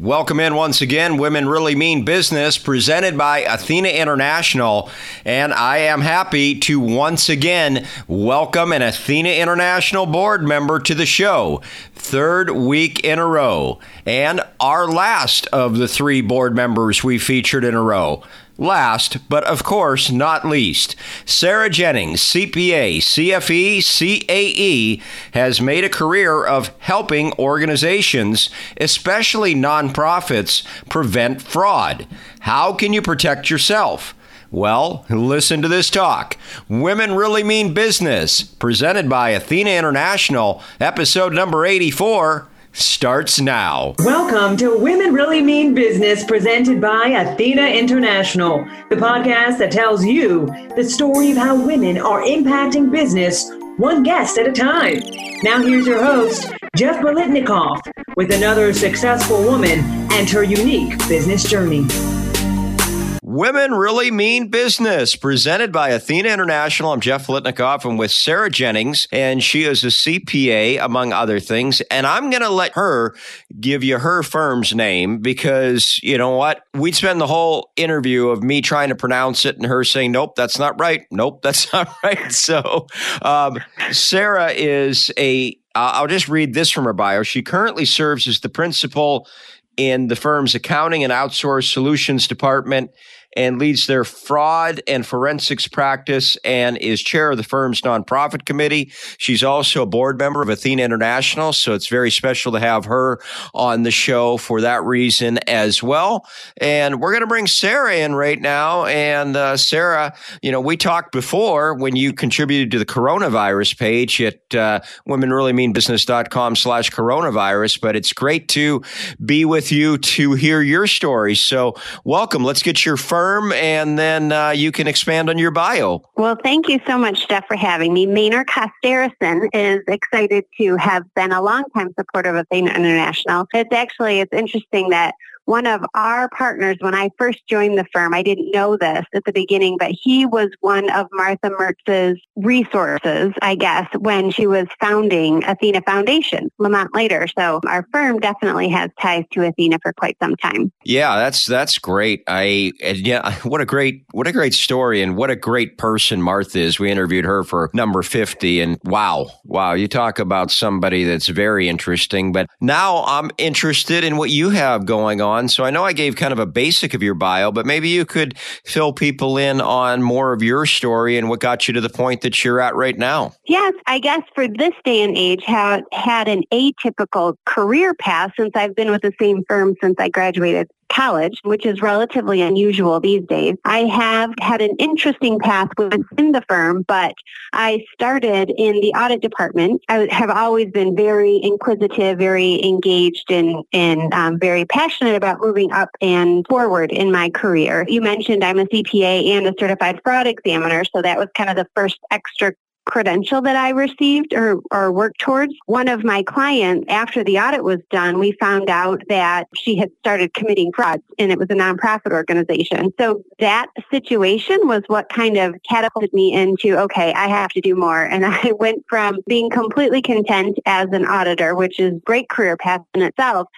Welcome in once again, Women Really Mean Business, presented by Athena International. And I am happy to once again welcome an Athena International board member to the show, third week in a row, and our last of the three board members we featured in a row. Last, but of course not least, Sarah Jennings, CPA, CFE, CAE, has made a career of helping organizations, especially nonprofits, prevent fraud. How can you protect yourself? Well, listen to this talk. Women Really Mean Business, presented by Athena International, episode number 84 starts now. Welcome to Women Really Mean Business, presented by Athena International, the podcast that tells you the story of how women are impacting business one guest at a time. Now, here's your host, Jeff Bolitnikoff, with another successful woman and her unique business journey. Women Really Mean Business, presented by Athena International. I'm Jeff Litnikoff. I'm with Sarah Jennings, and she is a CPA, among other things. And I'm going to let her give you her firm's name because you know what? We'd spend the whole interview of me trying to pronounce it and her saying, nope, that's not right. Nope, that's not right. So, um, Sarah is a uh, I'll just read this from her bio. She currently serves as the principal in the firm's accounting and outsourced solutions department and leads their fraud and forensics practice and is chair of the firm's nonprofit committee. She's also a board member of Athena International, so it's very special to have her on the show for that reason as well. And we're going to bring Sarah in right now. And uh, Sarah, you know, we talked before when you contributed to the coronavirus page at uh, womenreallymeanbusiness.com slash coronavirus, but it's great to be with you to hear your story. So welcome. Let's get your first firm, and then uh, you can expand on your bio. Well, thank you so much, Jeff, for having me. Maner Costerisan is excited to have been a longtime supporter of Athena International. It's actually, it's interesting that one of our partners when I first joined the firm. I didn't know this at the beginning, but he was one of Martha Mertz's resources, I guess, when she was founding Athena Foundation, Lamont later. So our firm definitely has ties to Athena for quite some time. Yeah, that's that's great. I yeah, what a great what a great story and what a great person Martha is. We interviewed her for number 50 and wow, wow, you talk about somebody that's very interesting, but now I'm interested in what you have going on on. So I know I gave kind of a basic of your bio, but maybe you could fill people in on more of your story and what got you to the point that you're at right now. Yes, I guess for this day and age, have had an atypical career path since I've been with the same firm since I graduated college, which is relatively unusual these days. I have had an interesting path within the firm, but I started in the audit department. I have always been very inquisitive, very engaged, and, and um, very passionate about moving up and forward in my career. You mentioned I'm a CPA and a certified fraud examiner, so that was kind of the first extra credential that I received or, or worked towards. One of my clients, after the audit was done, we found out that she had started committing fraud and it was a nonprofit organization. So that situation was what kind of catapulted me into, okay, I have to do more. And I went from being completely content as an auditor, which is great career path in itself,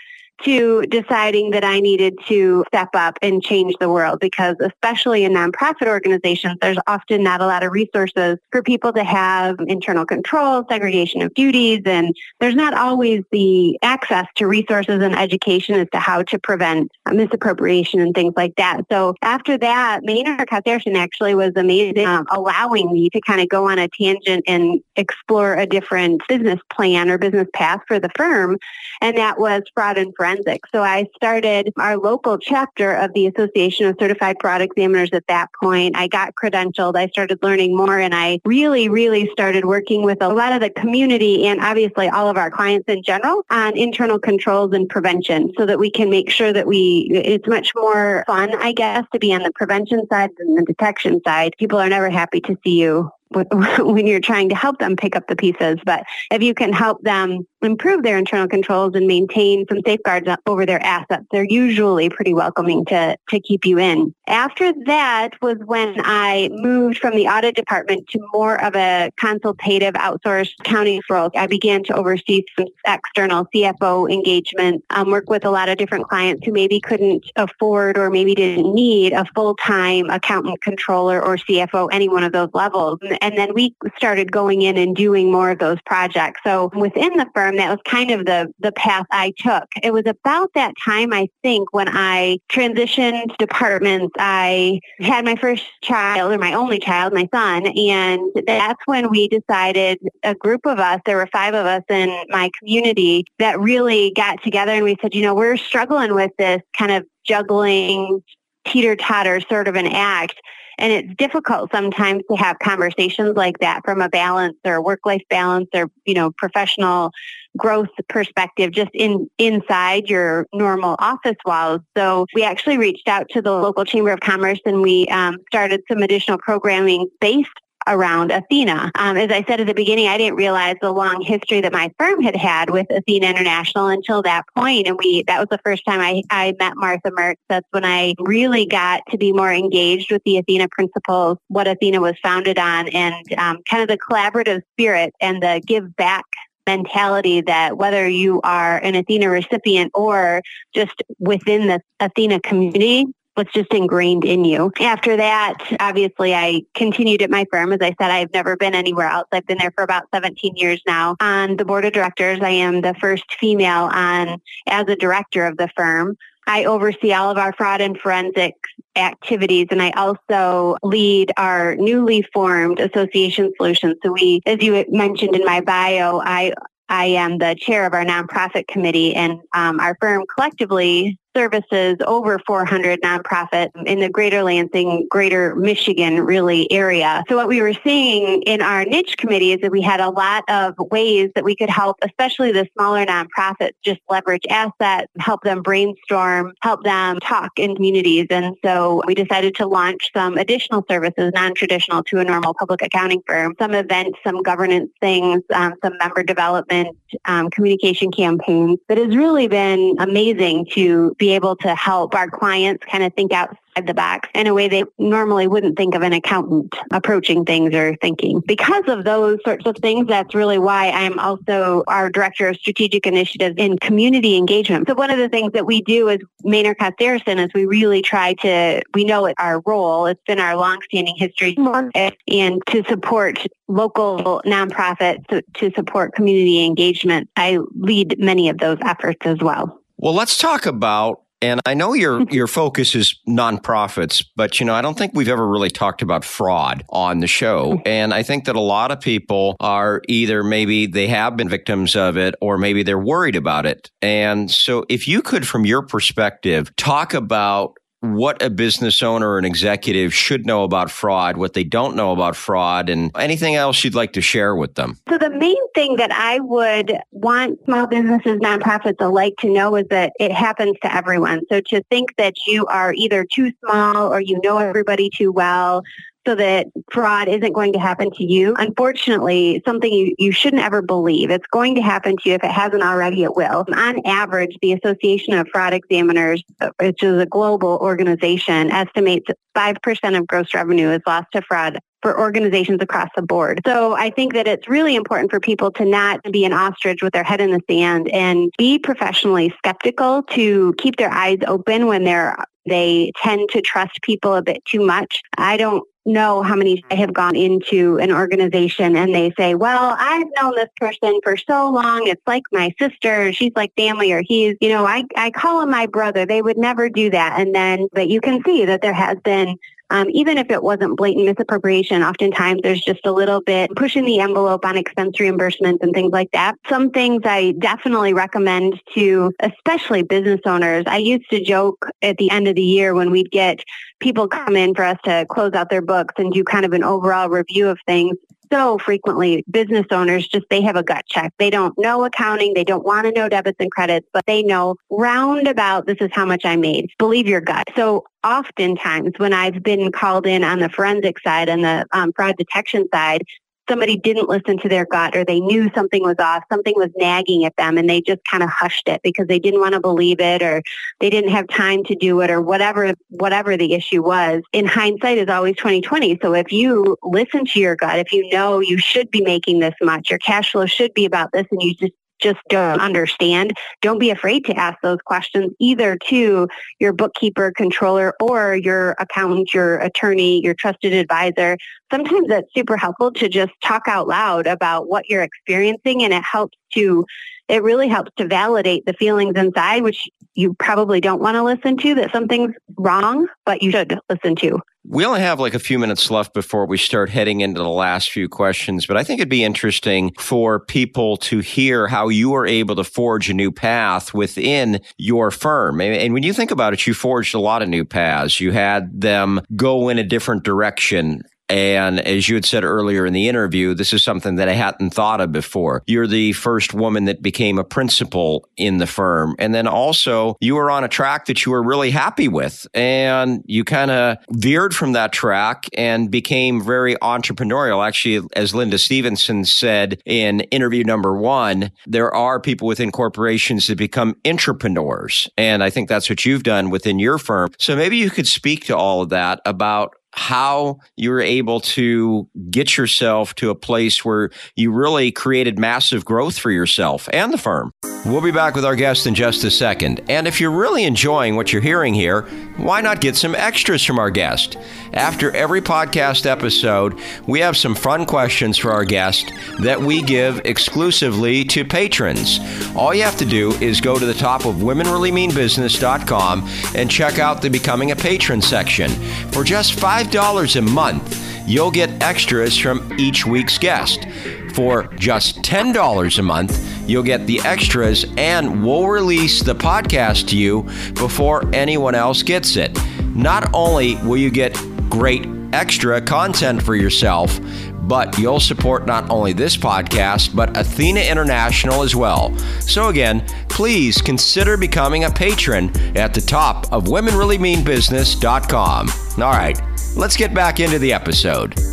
to deciding that I needed to step up and change the world because especially in nonprofit organizations, there's often not a lot of resources for people to have internal control, segregation of duties, and there's not always the access to resources and education as to how to prevent misappropriation and things like that. So after that, Maner Costerisan actually was amazing, um, allowing me to kind of go on a tangent and explore a different business plan or business path for the firm. And that was fraud and forensics. So I started our local chapter of the Association of Certified Fraud Examiners at that point. I got credentialed. I started learning more and I really, really started working with a lot of the community and obviously all of our clients in general on internal controls and prevention so that we can make sure that we, it's much more fun, I guess, to be on the prevention side than the detection side. People are never happy to see you when you're trying to help them pick up the pieces. But if you can help them improve their internal controls and maintain some safeguards over their assets, they're usually pretty welcoming to, to keep you in. After that was when I moved from the audit department to more of a consultative outsourced accounting role. I began to oversee some external CFO engagement, um, work with a lot of different clients who maybe couldn't afford or maybe didn't need a full-time accountant controller or CFO, any one of those levels. And then we started going in and doing more of those projects. So within the firm, Um, that was kind of the, the path I took. It was about that time, I think, when I transitioned departments. I had my first child or my only child, my son, and that's when we decided a group of us, there were five of us in my community that really got together and we said, you know, we're struggling with this kind of juggling teeter-totter sort of an act and it's difficult sometimes to have conversations like that from a balance or work-life balance or, you know, professional growth perspective just in inside your normal office walls. So we actually reached out to the local chamber of commerce and we um, started some additional programming based around Athena. Um, as I said at the beginning, I didn't realize the long history that my firm had had with Athena International until that point. And we that was the first time I, I met Martha Mertz. That's when I really got to be more engaged with the Athena principles, what Athena was founded on, and um, kind of the collaborative spirit and the give back mentality that whether you are an Athena recipient or just within the Athena community, was just ingrained in you. After that, obviously, I continued at my firm. As I said, I've never been anywhere else. I've been there for about 17 years now. On the board of directors, I am the first female on as a director of the firm. I oversee all of our fraud and forensic activities and I also lead our newly formed association solutions. So we, as you mentioned in my bio, I I am the chair of our nonprofit committee and um, our firm collectively services over 400 nonprofits in the greater Lansing, greater Michigan really area. So what we were seeing in our niche committee is that we had a lot of ways that we could help, especially the smaller nonprofits, just leverage assets, help them brainstorm, help them talk in communities. And so we decided to launch some additional services, non-traditional to a normal public accounting firm, some events, some governance things, um, some member development, um, communication campaigns that has really been amazing to be able to help our clients kind of think outside the box in a way they normally wouldn't think of an accountant approaching things or thinking. Because of those sorts of things, that's really why I'm also our director of strategic initiatives in community engagement. So one of the things that we do as Maner Costerisan is we really try to, we know it's our role, it's been our longstanding history, and to support local nonprofits to support community engagement. I lead many of those efforts as well. Well, let's talk about and I know your your focus is nonprofits, but you know, I don't think we've ever really talked about fraud on the show. Mm-hmm. And I think that a lot of people are either maybe they have been victims of it or maybe they're worried about it. And so if you could from your perspective talk about what a business owner or an executive should know about fraud, what they don't know about fraud, and anything else you'd like to share with them. So, the main thing that I would want small businesses, nonprofits alike to know is that it happens to everyone. So, to think that you are either too small or you know everybody too well so that fraud isn't going to happen to you. Unfortunately, something you, you shouldn't ever believe. It's going to happen to you. If it hasn't already, it will. On average, the Association of Fraud Examiners, which is a global organization, estimates 5% of gross revenue is lost to fraud for organizations across the board. So I think that it's really important for people to not be an ostrich with their head in the sand and be professionally skeptical to keep their eyes open when they're they tend to trust people a bit too much. I don't know how many I have gone into an organization and they say, well, I've known this person for so long. It's like my sister. She's like family or he's, you know, I, I call him my brother. They would never do that. And then, but you can see that there has been um, even if it wasn't blatant misappropriation, oftentimes there's just a little bit pushing the envelope on expense reimbursements and things like that. Some things I definitely recommend to especially business owners. I used to joke at the end of the year when we'd get people come in for us to close out their books and do kind of an overall review of things so frequently business owners just they have a gut check. They don't know accounting, they don't want to know debits and credits, but they know roundabout this is how much I made. Believe your gut. So oftentimes when I've been called in on the forensic side and the um, fraud detection side, somebody didn't listen to their gut or they knew something was off, something was nagging at them and they just kind of hushed it because they didn't want to believe it or they didn't have time to do it or whatever whatever the issue was. In hindsight is always 2020. So if you listen to your gut, if you know you should be making this much, your cash flow should be about this and you just just don't understand, don't be afraid to ask those questions either to your bookkeeper, controller, or your accountant, your attorney, your trusted advisor. Sometimes that's super helpful to just talk out loud about what you're experiencing and it helps to it really helps to validate the feelings inside, which you probably don't want to listen to that something's wrong, but you should listen to. We only have like a few minutes left before we start heading into the last few questions, but I think it'd be interesting for people to hear how you were able to forge a new path within your firm. And when you think about it, you forged a lot of new paths. You had them go in a different direction and as you had said earlier in the interview, this is something that I hadn't thought of before. You're the first woman that became a principal in the firm. And then also you were on a track that you were really happy with and you kind of veered from that track and became very entrepreneurial. Actually, as Linda Stevenson said in interview number one, there are people within corporations that become entrepreneurs. And I think that's what you've done within your firm. So maybe you could speak to all of that about how you were able to get yourself to a place where you really created massive growth for yourself and the firm. We'll be back with our guest in just a second. And if you're really enjoying what you're hearing here, why not get some extras from our guest? After every podcast episode, we have some fun questions for our guest that we give exclusively to patrons. All you have to do is go to the top of womenreallymeanbusiness.com and check out the Becoming a Patron section. For just $5 a month, you'll get extras from each week's guest. For just $10 a month, you'll get the extras and we'll release the podcast to you before anyone else gets it. Not only will you get great extra content for yourself, but you'll support not only this podcast, but Athena International as well. So, again, please consider becoming a patron at the top of WomenReallyMeanBusiness.com. All right, let's get back into the episode.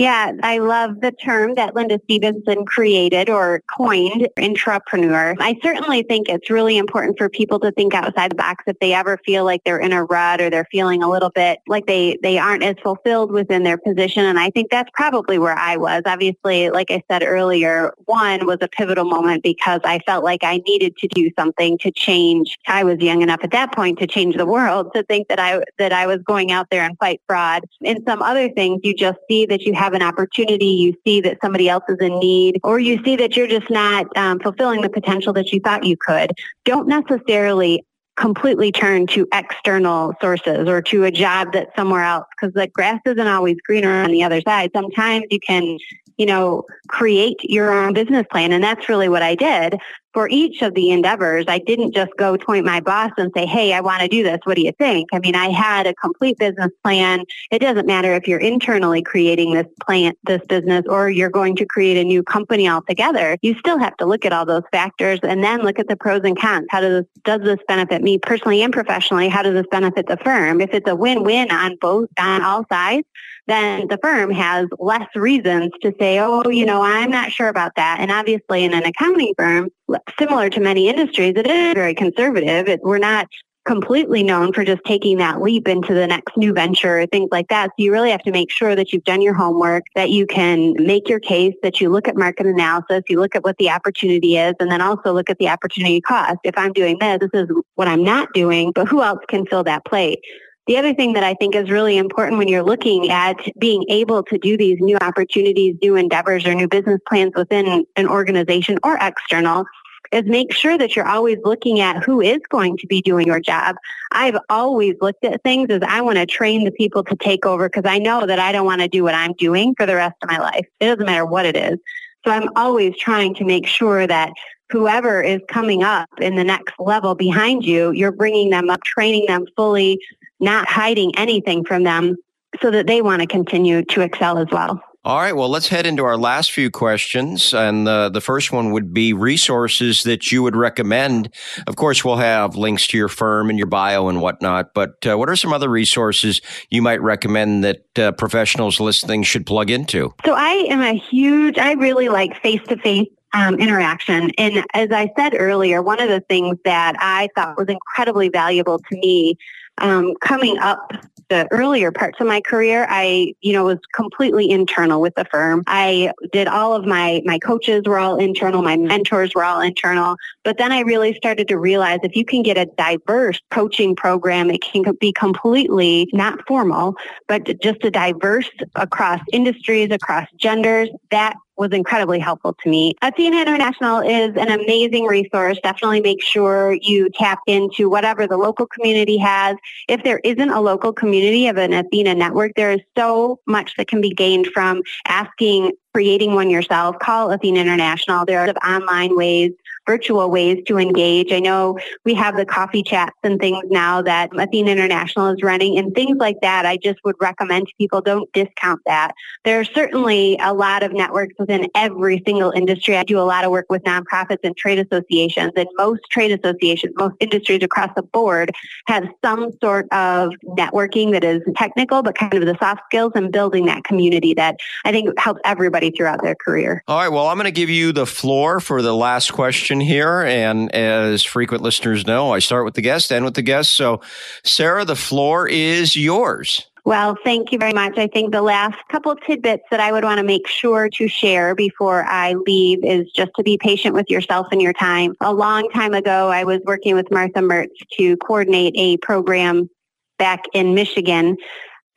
Yeah, I love the term that Linda Stevenson created or coined, intrapreneur. I certainly think it's really important for people to think outside the box if they ever feel like they're in a rut or they're feeling a little bit like they, they aren't as fulfilled within their position. And I think that's probably where I was. Obviously, like I said earlier, one was a pivotal moment because I felt like I needed to do something to change. I was young enough at that point to change the world to think that I, that I was going out there and fight fraud. In some other things, you just see that you have an opportunity, you see that somebody else is in need, or you see that you're just not um, fulfilling the potential that you thought you could, don't necessarily completely turn to external sources or to a job that's somewhere else because the grass isn't always greener on the other side. Sometimes you can, you know, create your own business plan. And that's really what I did for each of the endeavors, I didn't just go point my boss and say, Hey, I want to do this. What do you think? I mean, I had a complete business plan. It doesn't matter if you're internally creating this plant, this business, or you're going to create a new company altogether. You still have to look at all those factors and then look at the pros and cons. How does this, does this benefit me personally and professionally? How does this benefit the firm? If it's a win-win on both, on all sides, then the firm has less reasons to say, oh, you know, I'm not sure about that. And obviously in an accounting firm, similar to many industries, it is very conservative. It, we're not completely known for just taking that leap into the next new venture, or things like that. So you really have to make sure that you've done your homework, that you can make your case, that you look at market analysis, you look at what the opportunity is, and then also look at the opportunity cost. If I'm doing this, this is what I'm not doing, but who else can fill that plate? The other thing that I think is really important when you're looking at being able to do these new opportunities, new endeavors, or new business plans within an organization or external is make sure that you're always looking at who is going to be doing your job. I've always looked at things as I want to train the people to take over because I know that I don't want to do what I'm doing for the rest of my life. It doesn't matter what it is. So I'm always trying to make sure that whoever is coming up in the next level behind you, you're bringing them up, training them fully, not hiding anything from them so that they want to continue to excel as well. All right. Well, let's head into our last few questions. And uh, the first one would be resources that you would recommend. Of course, we'll have links to your firm and your bio and whatnot. But uh, what are some other resources you might recommend that uh, professionals listening should plug into? So I am a huge, I really like face to face um, interaction. And as I said earlier, one of the things that I thought was incredibly valuable to me um, coming up the earlier parts of my career, I, you know, was completely internal with the firm. I did all of my, my coaches were all internal. My mentors were all internal. But then I really started to realize if you can get a diverse coaching program, it can be completely not formal, but just a diverse across industries, across genders. That was incredibly helpful to me. Uh, Athena International is an amazing resource. Definitely make sure you tap into whatever the local community has. If there isn't a local community of an Athena network, there is so much that can be gained from asking creating one yourself, call Athena International. There are online ways virtual ways to engage. I know we have the coffee chats and things now that Athena International is running and things like that. I just would recommend to people don't discount that. There are certainly a lot of networks within every single industry. I do a lot of work with nonprofits and trade associations and most trade associations, most industries across the board have some sort of networking that is technical, but kind of the soft skills and building that community that I think helps everybody throughout their career. All right. Well, I'm going to give you the floor for the last question here. And as frequent listeners know, I start with the guest, end with the guest. So, Sarah, the floor is yours. Well, thank you very much. I think the last couple tidbits that I would want to make sure to share before I leave is just to be patient with yourself and your time. A long time ago, I was working with Martha Mertz to coordinate a program back in Michigan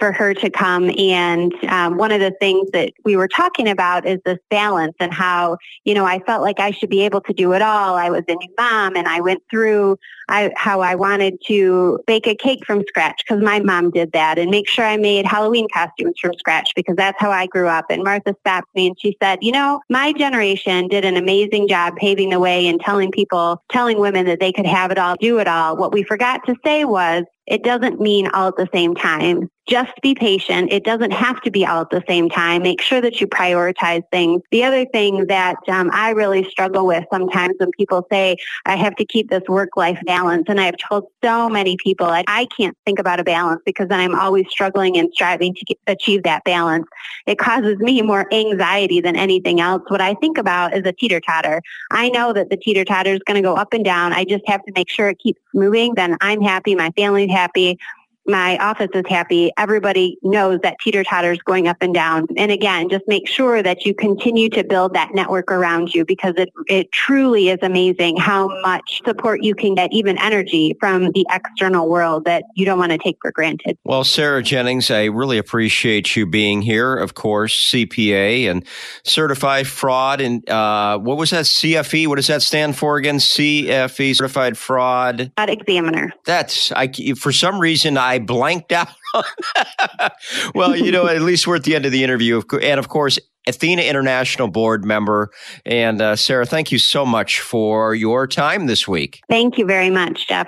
for her to come. And um, one of the things that we were talking about is this balance and how, you know, I felt like I should be able to do it all. I was a new mom and I went through I, how I wanted to bake a cake from scratch because my mom did that and make sure I made Halloween costumes from scratch because that's how I grew up. And Martha stopped me and she said, you know, my generation did an amazing job paving the way and telling people, telling women that they could have it all, do it all. What we forgot to say was it doesn't mean all at the same time just be patient. It doesn't have to be all at the same time. Make sure that you prioritize things. The other thing that um, I really struggle with sometimes when people say, I have to keep this work-life balance. And I've told so many people, I, I can't think about a balance because then I'm always struggling and striving to get, achieve that balance. It causes me more anxiety than anything else. What I think about is a teeter-totter. I know that the teeter-totter is going to go up and down. I just have to make sure it keeps moving. Then I'm happy. My family's happy my office is happy. Everybody knows that teeter totter is going up and down. And again, just make sure that you continue to build that network around you because it, it truly is amazing how much support you can get, even energy from the external world that you don't want to take for granted. Well, Sarah Jennings, I really appreciate you being here. Of course, CPA and certified fraud. And uh, what was that? CFE? What does that stand for again? CFE, certified fraud. Fraud examiner. That's, I, for some reason, I I blanked out. well, you know, at least we're at the end of the interview. And of course, Athena International board member. And uh, Sarah, thank you so much for your time this week. Thank you very much, Jeff.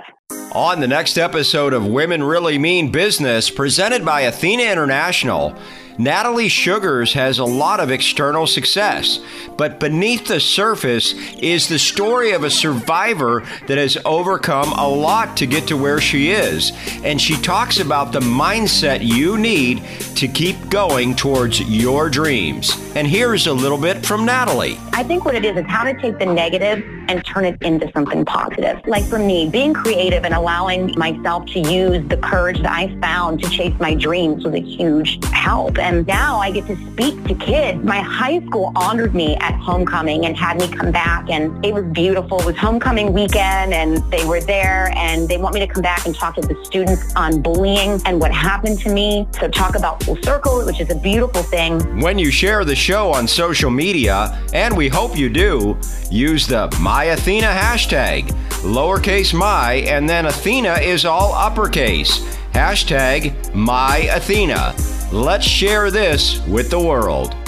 On the next episode of Women Really Mean Business, presented by Athena International, Natalie Sugars has a lot of external success, but beneath the surface is the story of a survivor that has overcome a lot to get to where she is. And she talks about the mindset you need to keep going towards your dreams. And here's a little bit from Natalie. I think what it is is how to take the negative and turn it into something positive. Like for me, being creative and allowing myself to use the courage that I found to chase my dreams was a huge help. And now I get to speak to kids. My high school honored me at homecoming and had me come back and it was beautiful. It was homecoming weekend and they were there and they want me to come back and talk to the students on bullying and what happened to me. So talk about full circle, which is a beautiful thing. When you share the show on social media, and we hope you do, use the MyAthena hashtag, lowercase my, and then Athena is all uppercase. Hashtag MyAthena. Let's share this with the world.